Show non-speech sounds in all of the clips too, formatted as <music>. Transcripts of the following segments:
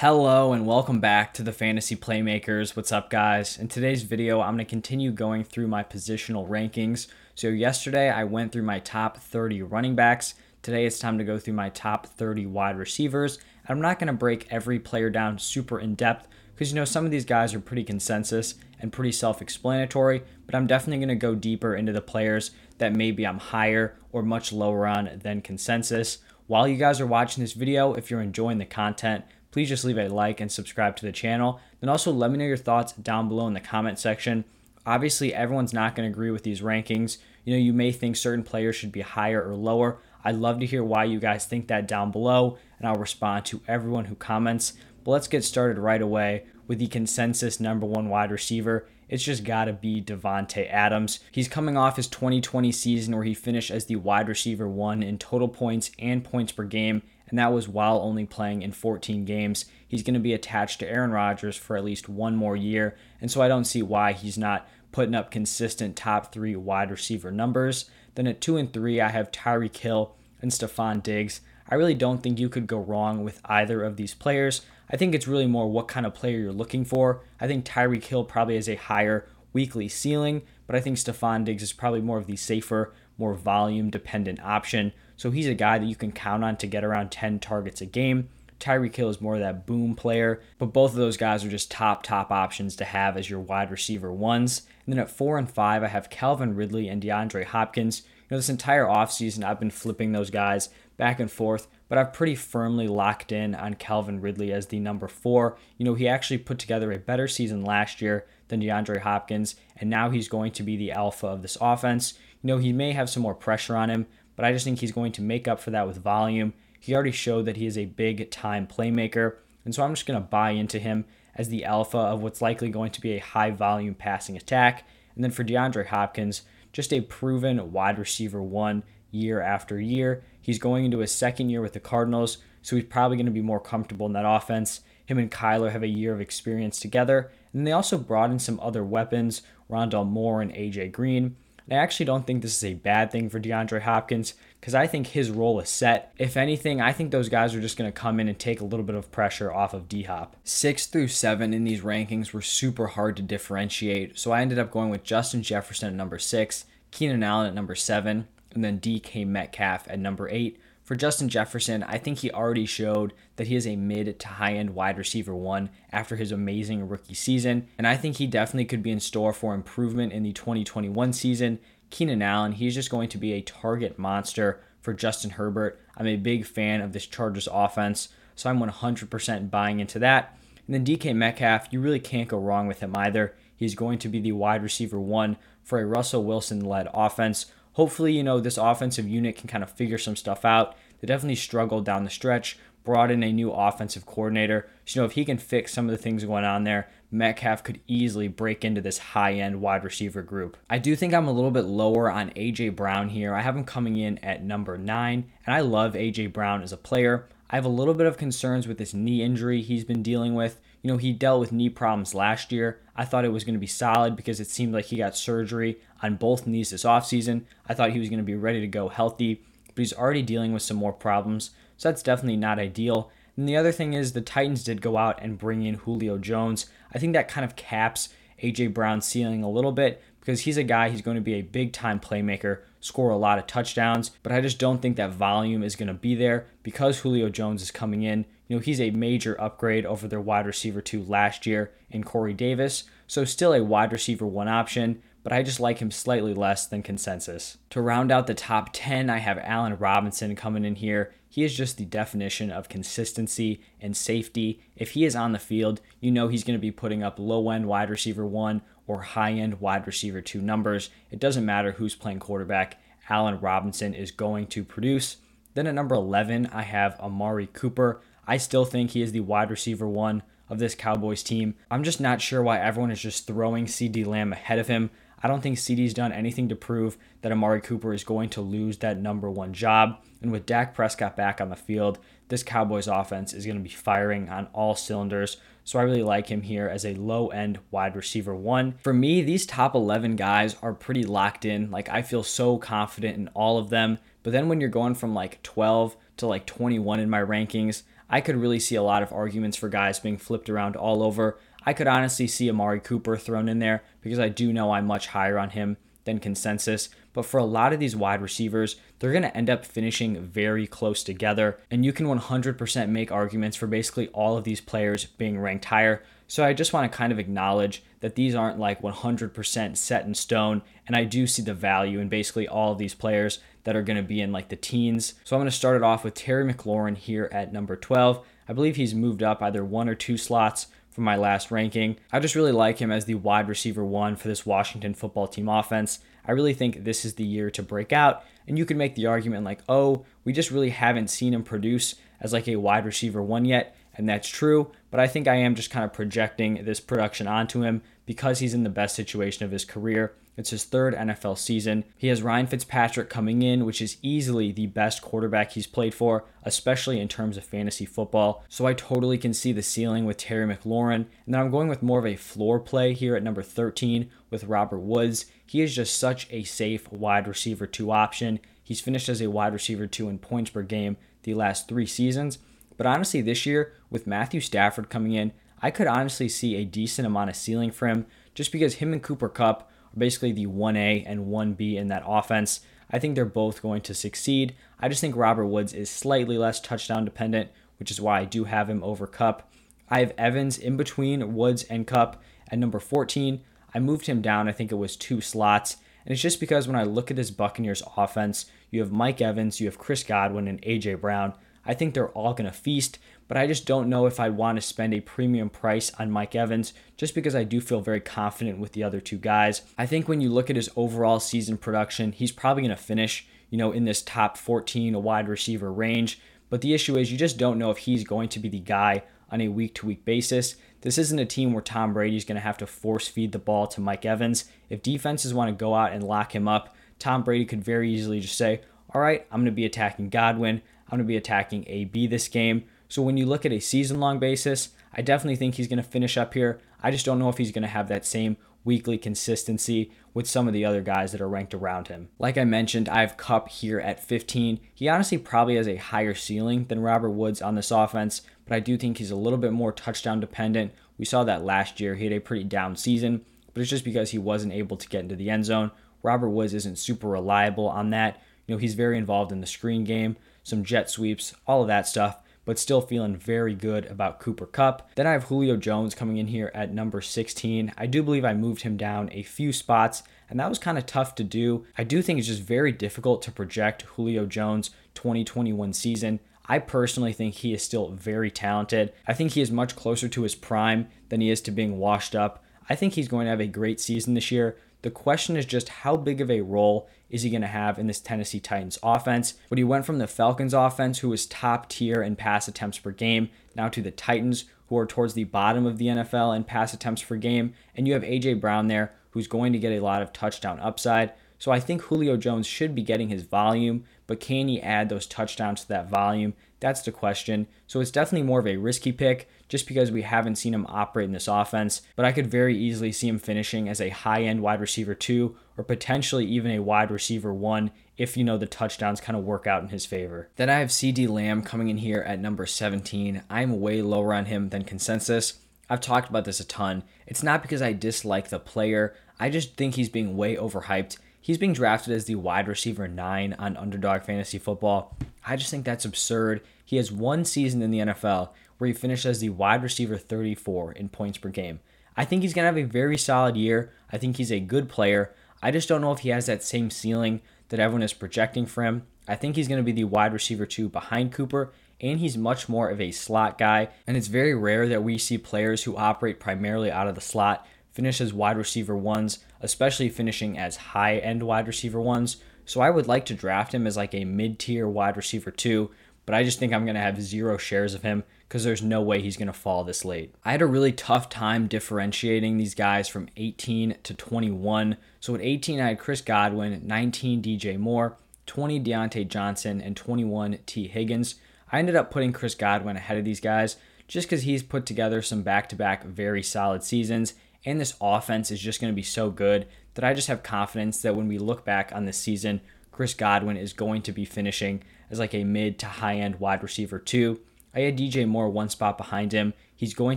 Hello and welcome back to the Fantasy Playmakers. What's up, guys? In today's video, I'm going to continue going through my positional rankings. So, yesterday I went through my top 30 running backs. Today it's time to go through my top 30 wide receivers. I'm not going to break every player down super in depth because you know some of these guys are pretty consensus and pretty self explanatory, but I'm definitely going to go deeper into the players that maybe I'm higher or much lower on than consensus. While you guys are watching this video, if you're enjoying the content, please just leave a like and subscribe to the channel. Then also let me know your thoughts down below in the comment section. Obviously, everyone's not going to agree with these rankings. You know, you may think certain players should be higher or lower. I'd love to hear why you guys think that down below, and I'll respond to everyone who comments. But let's get started right away with the consensus number one wide receiver. It's just got to be Davante Adams. He's coming off his 2020 season where he finished as the wide receiver one in total points and points per game and that was while only playing in 14 games. He's going to be attached to Aaron Rodgers for at least one more year, and so I don't see why he's not putting up consistent top three wide receiver numbers. Then at two and three, I have Tyreek Hill and Stefon Diggs. I really don't think you could go wrong with either of these players. I think it's really more what kind of player you're looking for. I think Tyreek Hill probably has a higher weekly ceiling, but I think Stefon Diggs is probably more of the safer, more volume dependent option. So he's a guy that you can count on to get around 10 targets a game. Tyreek Hill is more of that boom player, but both of those guys are just top, top options to have as your wide receiver ones. And then at four and five, I have Calvin Ridley and DeAndre Hopkins. You know, this entire offseason, I've been flipping those guys back and forth, but I've pretty firmly locked in on Calvin Ridley as the number four. You know, he actually put together a better season last year than DeAndre Hopkins, and now he's going to be the alpha of this offense. You know, he may have some more pressure on him, but I just think he's going to make up for that with volume. He already showed that he is a big time playmaker, and so I'm just going to buy into him as the alpha of what's likely going to be a high volume passing attack. And then for DeAndre Hopkins, just a proven wide receiver one year after year. He's going into his second year with the Cardinals, so he's probably going to be more comfortable in that offense. Him and Kyler have a year of experience together, and they also brought in some other weapons, Rondale Moore and AJ Green. And I actually don't think this is a bad thing for DeAndre Hopkins because I think his role is set. If anything, I think those guys are just going to come in and take a little bit of pressure off of D Hop. Six through seven in these rankings were super hard to differentiate, so I ended up going with Justin Jefferson at number six, Keenan Allen at number seven, and then DK Metcalf at number eight. For Justin Jefferson, I think he already showed that he is a mid to high end wide receiver one after his amazing rookie season, and I think he definitely could be in store for improvement in the 2021 season. Keenan Allen, he's just going to be a target monster for Justin Herbert. I'm a big fan of this Chargers offense, so I'm 100% buying into that. And then DK Metcalf, you really can't go wrong with him either. He's going to be the wide receiver one for a Russell Wilson led offense hopefully, you know, this offensive unit can kind of figure some stuff out. They definitely struggled down the stretch, brought in a new offensive coordinator. So, you know, if he can fix some of the things going on there, Metcalf could easily break into this high end wide receiver group. I do think I'm a little bit lower on A.J. Brown here. I have him coming in at number nine, and I love A.J. Brown as a player. I have a little bit of concerns with this knee injury he's been dealing with. You know, he dealt with knee problems last year. I thought it was going to be solid because it seemed like he got surgery on both knees this offseason. I thought he was going to be ready to go healthy, but he's already dealing with some more problems. So that's definitely not ideal. And the other thing is the Titans did go out and bring in Julio Jones. I think that kind of caps AJ Brown's ceiling a little bit because he's a guy he's going to be a big time playmaker, score a lot of touchdowns, but I just don't think that volume is going to be there because Julio Jones is coming in. You know, he's a major upgrade over their wide receiver two last year in Corey Davis. So still a wide receiver one option, but I just like him slightly less than consensus. To round out the top 10, I have Allen Robinson coming in here. He is just the definition of consistency and safety. If he is on the field, you know he's going to be putting up low end wide receiver one or high end wide receiver two numbers. It doesn't matter who's playing quarterback, Allen Robinson is going to produce. Then at number 11, I have Amari Cooper. I still think he is the wide receiver one of this Cowboys team. I'm just not sure why everyone is just throwing CeeDee Lamb ahead of him. I don't think CeeDee's done anything to prove that Amari Cooper is going to lose that number one job. And with Dak Prescott back on the field, this Cowboys offense is going to be firing on all cylinders. So I really like him here as a low end wide receiver one. For me, these top 11 guys are pretty locked in. Like I feel so confident in all of them. But then when you're going from like 12 to like 21 in my rankings, I could really see a lot of arguments for guys being flipped around all over. I could honestly see Amari Cooper thrown in there because I do know I'm much higher on him than consensus. But for a lot of these wide receivers, they're going to end up finishing very close together. And you can 100% make arguments for basically all of these players being ranked higher. So I just want to kind of acknowledge that these aren't like 100% set in stone. And I do see the value in basically all of these players that are going to be in like the teens. So I'm going to start it off with Terry McLaurin here at number 12. I believe he's moved up either one or two slots from my last ranking. I just really like him as the wide receiver one for this Washington football team offense. I really think this is the year to break out. And you could make the argument like, oh, we just really haven't seen him produce as like a wide receiver one yet. And that's true. But I think I am just kind of projecting this production onto him because he's in the best situation of his career. It's his third NFL season. He has Ryan Fitzpatrick coming in, which is easily the best quarterback he's played for, especially in terms of fantasy football. So I totally can see the ceiling with Terry McLaurin. And then I'm going with more of a floor play here at number 13 with Robert Woods. He is just such a safe wide receiver two option. He's finished as a wide receiver two in points per game the last three seasons. But honestly, this year, with Matthew Stafford coming in, I could honestly see a decent amount of ceiling for him just because him and Cooper Kupp basically the 1A and 1B in that offense. I think they're both going to succeed. I just think Robert Woods is slightly less touchdown dependent, which is why I do have him over Kupp. I have Evans in between Woods and Kupp at number 14. I moved him down, I think it was two slots. And it's just because when I look at this Buccaneers offense, you have Mike Evans, you have Chris Godwin, and A.J. Brown. I think they're all going to feast but I just don't know if I'd want to spend a premium price on Mike Evans just because I do feel very confident with the other two guys. I think when you look at his overall season production, he's probably going to finish, you know, in this top 14 a wide receiver range, but the issue is you just don't know if he's going to be the guy on a week to week basis. This isn't a team where Tom Brady's going to have to force feed the ball to Mike Evans. If defenses want to go out and lock him up, Tom Brady could very easily just say, All right, I'm going to be attacking Godwin. I'm going to be attacking AB this game. So when you look at a season long basis, I definitely think he's going to finish up here. I just don't know if he's going to have that same weekly consistency with some of the other guys that are ranked around him. Like I mentioned, I have Kupp here at 15. He honestly probably has a higher ceiling than Robert Woods on this offense, but I do think he's a little bit more touchdown dependent. We saw that last year. He had a pretty down season, but it's just because he wasn't able to get into the end zone. Robert Woods isn't super reliable on that. You know, he's very involved in the screen game, some jet sweeps, all of that stuff but still feeling very good about Cooper Kupp. Then I have Julio Jones coming in here at number 16. I do believe I moved him down a few spots, and that was kind of tough to do. I do think it's just very difficult to project Julio Jones' 2021 season. I personally think he is still very talented. I think he is much closer to his prime than he is to being washed up. I think he's going to have a great season this year. The question is just how big of a role is he going to have in this Tennessee Titans offense? But he went from the Falcons offense, who was top tier in pass attempts per game, now to the Titans, who are towards the bottom of the NFL in pass attempts per game. And you have A.J. Brown there, who's going to get a lot of touchdown upside. So I think Julio Jones should be getting his volume, but can he add those touchdowns to that volume? That's the question. So it's definitely more of a risky pick just because we haven't seen him operate in this offense, but I could very easily see him finishing as a high end wide receiver two or potentially even a wide receiver one if you know the touchdowns kind of work out in his favor. Then I have CeeDee Lamb coming in here at number 17. I'm way lower on him than consensus. I've talked about this a ton. It's not because I dislike the player, I just think he's being way overhyped. He's being drafted as the wide receiver nine on underdog fantasy football. I just think that's absurd. He has one season in the NFL where he finished as the wide receiver 34 in points per game. I think he's going to have a very solid year. I think he's a good player. I just don't know if he has that same ceiling that everyone is projecting for him. I think he's going to be the wide receiver two behind Cooper, and he's much more of a slot guy. And it's very rare that we see players who operate primarily out of the slot finish as wide receiver ones, especially finishing as high end wide receiver ones. So I would like to draft him as like a mid tier wide receiver two, but I just think I'm going to have zero shares of him because there's no way he's going to fall this late. I had a really tough time differentiating these guys from 18 to 21. So at 18, I had Chris Godwin, 19, DJ Moore, 20, Diontae Johnson, and 21, Tee Higgins. I ended up putting Chris Godwin ahead of these guys just because he's put together some back to back very solid seasons and this offense is just going to be so good that I just have confidence that when we look back on this season, Chris Godwin is going to be finishing as like a mid to high end wide receiver too. I had DJ Moore one spot behind him. He's going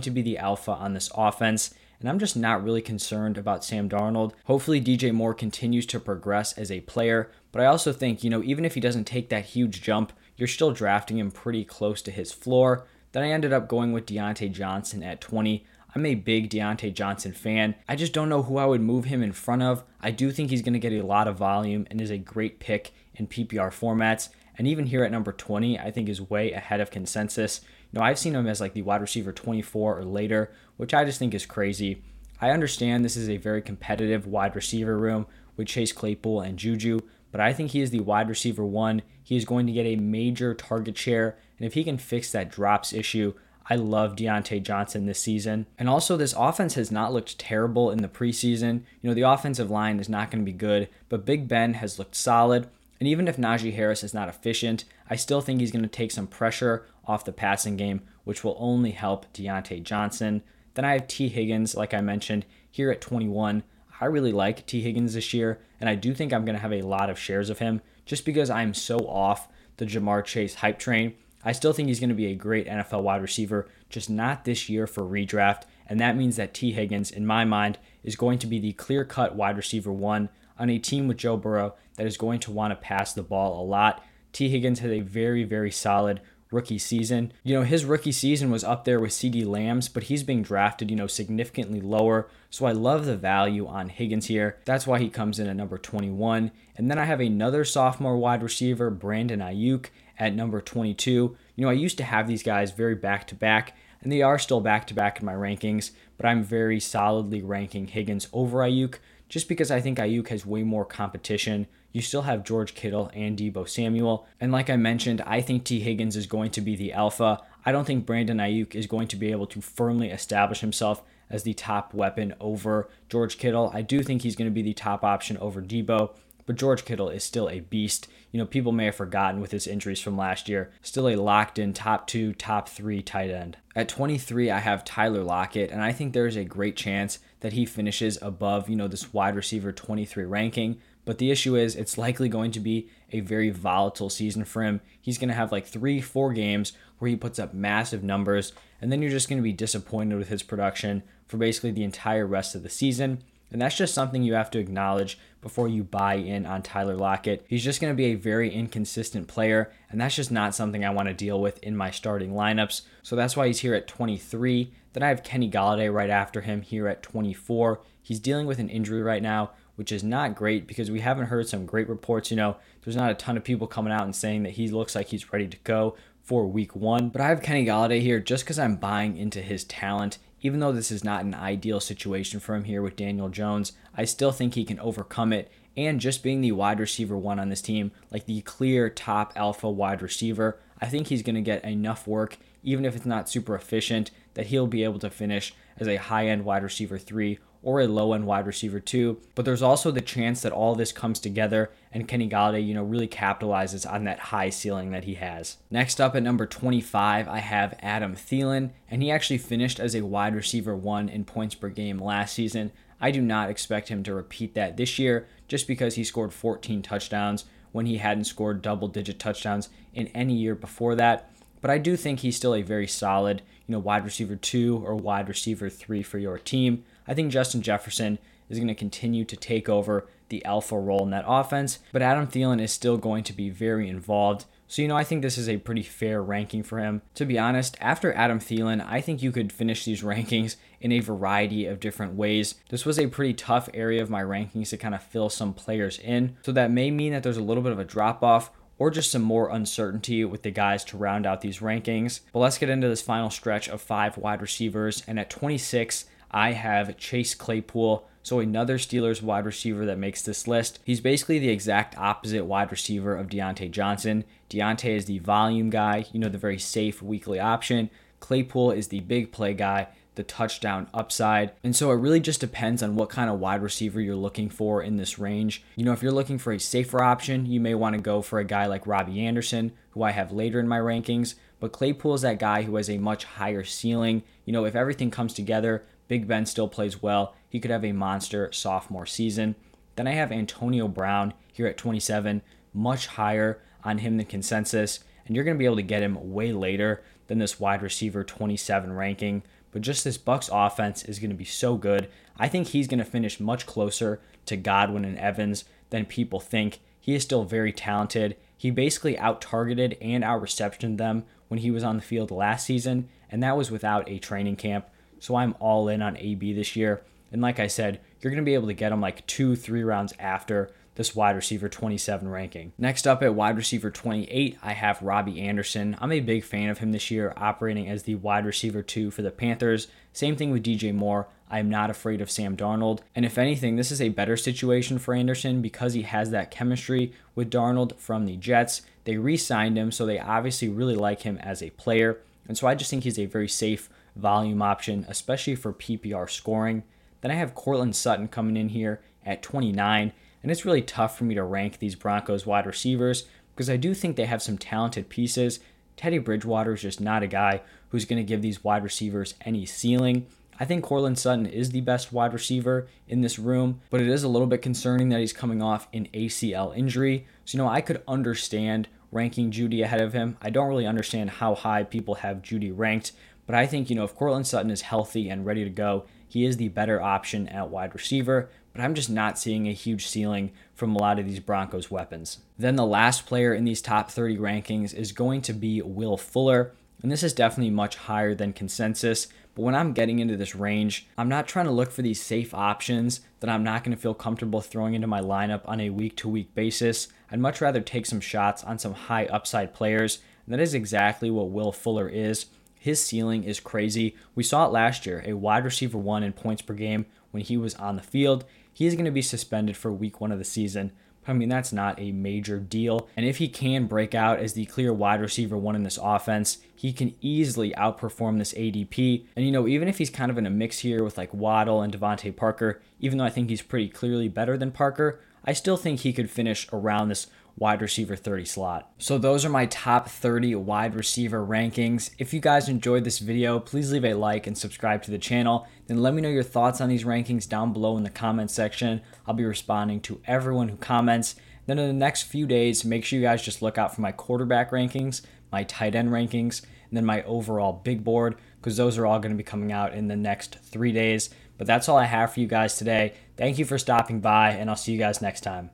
to be the alpha on this offense. And I'm just not really concerned about Sam Darnold. Hopefully, DJ Moore continues to progress as a player. But I also think, you know, even if he doesn't take that huge jump, you're still drafting him pretty close to his floor. Then I ended up going with Diontae Johnson at 20. I'm a big Diontae Johnson fan. I just don't know who I would move him in front of. I do think he's going to get a lot of volume and is a great pick in PPR formats. And even here at number 20, I think is way ahead of consensus. You know, I've seen him as like the wide receiver 24 or later, which I just think is crazy. I understand this is a very competitive wide receiver room with Chase Claypool and Juju, but I think he is the wide receiver one. He is going to get a major target share, and if he can fix that drops issue, I love Diontae Johnson this season. And also, this offense has not looked terrible in the preseason. You know, the offensive line is not going to be good, but Big Ben has looked solid. And even if Najee Harris is not efficient, I still think he's going to take some pressure off the passing game, which will only help Diontae Johnson. Then I have Tee Higgins, like I mentioned, here at 21. I really like Tee Higgins this year, and I do think I'm going to have a lot of shares of him just because I'm so off the Ja'Marr Chase hype train. I still think he's going to be a great NFL wide receiver, just not this year for redraft. And that means that Tee Higgins, in my mind, is going to be the clear cut wide receiver one on a team with Joe Burrow that is going to want to pass the ball a lot. Tee Higgins had a very, very solid rookie season. You know, his rookie season was up there with CeeDee Lamb's, but he's being drafted, you know, significantly lower. So I love the value on Higgins here. That's why he comes in at number 21. And then I have another sophomore wide receiver, Brandon Aiyuk, at number 22. You know, I used to have these guys very back to back, and they are still back to back in my rankings, but I'm very solidly ranking Higgins over Aiyuk just because I think Aiyuk has way more competition you still have George Kittle and Deebo Samuel. And like I mentioned, I think Tee Higgins is going to be the alpha. I don't think Brandon Aiyuk is going to be able to firmly establish himself as the top weapon over George Kittle. I do think he's going to be the top option over Deebo, but George Kittle is still a beast. You know, people may have forgotten with his injuries from last year. Still a locked in top two, top three tight end. At 23, I have Tyler Lockett, and I think there is a great chance that he finishes above, you know, this wide receiver 23 ranking. But the issue is, it's likely going to be a very volatile season for him. He's going to have like three, four games where he puts up massive numbers, and then you're just going to be disappointed with his production for basically the entire rest of the season. And that's just something you have to acknowledge before you buy in on Tyler Lockett. He's just going to be a very inconsistent player, and that's just not something I want to deal with in my starting lineups. So that's why he's here at 23. Then I have Kenny Golladay right after him here at 24. He's dealing with an injury right now, which is not great because we haven't heard some great reports. You know, there's not a ton of people coming out and saying that he looks like he's ready to go for week one. But I have Kenny Golladay here just because I'm buying into his talent. Even though this is not an ideal situation for him here with Daniel Jones, I still think he can overcome it. And just being the wide receiver one on this team, like the clear top alpha wide receiver, I think he's going to get enough work, even if it's not super efficient, that he'll be able to finish as a high end wide receiver three or a low end wide receiver too. But there's also the chance that all this comes together and Kenny Golladay, you know, really capitalizes on that high ceiling that he has. Next up at number 25, I have Adam Thielen, and he actually finished as a wide receiver one in points per game last season. I do not expect him to repeat that this year just because he scored 14 touchdowns when he hadn't scored double digit touchdowns in any year before that. But I do think he's still a very solid, you know, wide receiver two or wide receiver three for your team. I think Justin Jefferson is going to continue to take over the alpha role in that offense, but Adam Thielen is still going to be very involved. So, you know, I think this is a pretty fair ranking for him. To be honest, after Adam Thielen, I think you could finish these <laughs> rankings in a variety of different ways. This was a pretty tough area of my rankings to kind of fill some players in. So, that may mean that there's a little bit of a drop off or just some more uncertainty with the guys to round out these rankings. But let's get into this final stretch of five wide receivers. And at 26, I have Chase Claypool. So another Steelers wide receiver that makes this list. He's basically the exact opposite wide receiver of Diontae Johnson. Diontae is the volume guy, you know, the very safe weekly option. Claypool is the big play guy, the touchdown upside. And so it really just depends on what kind of wide receiver you're looking for in this range. You know, if you're looking for a safer option, you may want to go for a guy like Robbie Anderson, who I have later in my rankings. But Claypool is that guy who has a much higher ceiling. You know, if everything comes together, Big Ben still plays well. He could have a monster sophomore season. Then I have Antonio Brown here at 27, much higher on him than consensus, and you're going to be able to get him way later than this wide receiver 27 ranking. But just this Bucks offense is going to be so good. I think he's going to finish much closer to Godwin and Evans than people think. He is still very talented. He basically out targeted and out receptioned them when he was on the field last season, and that was without a training camp. So I'm all in on AB this year. And like I said, you're going to be able to get him like two, three rounds after this wide receiver 27 ranking. Next up at wide receiver 28, I have Robbie Anderson. I'm a big fan of him this year, operating as the wide receiver two for the Panthers. Same thing with DJ Moore. I'm not afraid of Sam Darnold. And if anything, this is a better situation for Anderson because he has that chemistry with Darnold from the Jets. They re signed him, so they obviously really like him as a player. And so I just think he's a very safe volume option, especially for PPR scoring. Then I have Courtland Sutton coming in here at 29. And it's really tough for me to rank these Broncos wide receivers because I do think they have some talented pieces. Teddy Bridgewater is just not a guy who's going to give these wide receivers any ceiling. I think Courtland Sutton is the best wide receiver in this room, but it is a little bit concerning that he's coming off an ACL injury. So, you know, I could understand ranking Jeudy ahead of him. I don't really understand how high people have Jeudy ranked, but I think, you know, if Courtland Sutton is healthy and ready to go, he is the better option at wide receiver but I'm just not seeing a huge ceiling from a lot of these Broncos weapons. Then the last player in these top 30 rankings is going to be Will Fuller, and this is definitely much higher than consensus. But when I'm getting into this range, I'm not trying to look for these safe options that I'm not going to feel comfortable throwing into my lineup on a week to week basis. I'd much rather take some shots on some high upside players, and that is exactly what Will Fuller is. His ceiling is crazy. We saw it last year, a wide receiver one in points per game when he was on the field. He is going to be suspended for week one of the season. I mean, that's not a major deal. And if he can break out as the clear wide receiver one in this offense, he can easily outperform this ADP. And, you know, even if he's kind of in a mix here with like Waddle and DeVante Parker, even though I think he's pretty clearly better than Parker, I still think he could finish around this wide receiver 30 slot. So those are my top 30 wide receiver rankings. If you guys enjoyed this video, please leave a like and subscribe to the channel. Then let me know your thoughts on these rankings down below in the comment section. I'll be responding to everyone who comments. Then in the next few days, make sure you guys just look out for my quarterback rankings, my tight end rankings, and then my overall big board because those are all going to be coming out in the next three days. But that's all I have for you guys today. Thank you for stopping by, and I'll see you guys next time.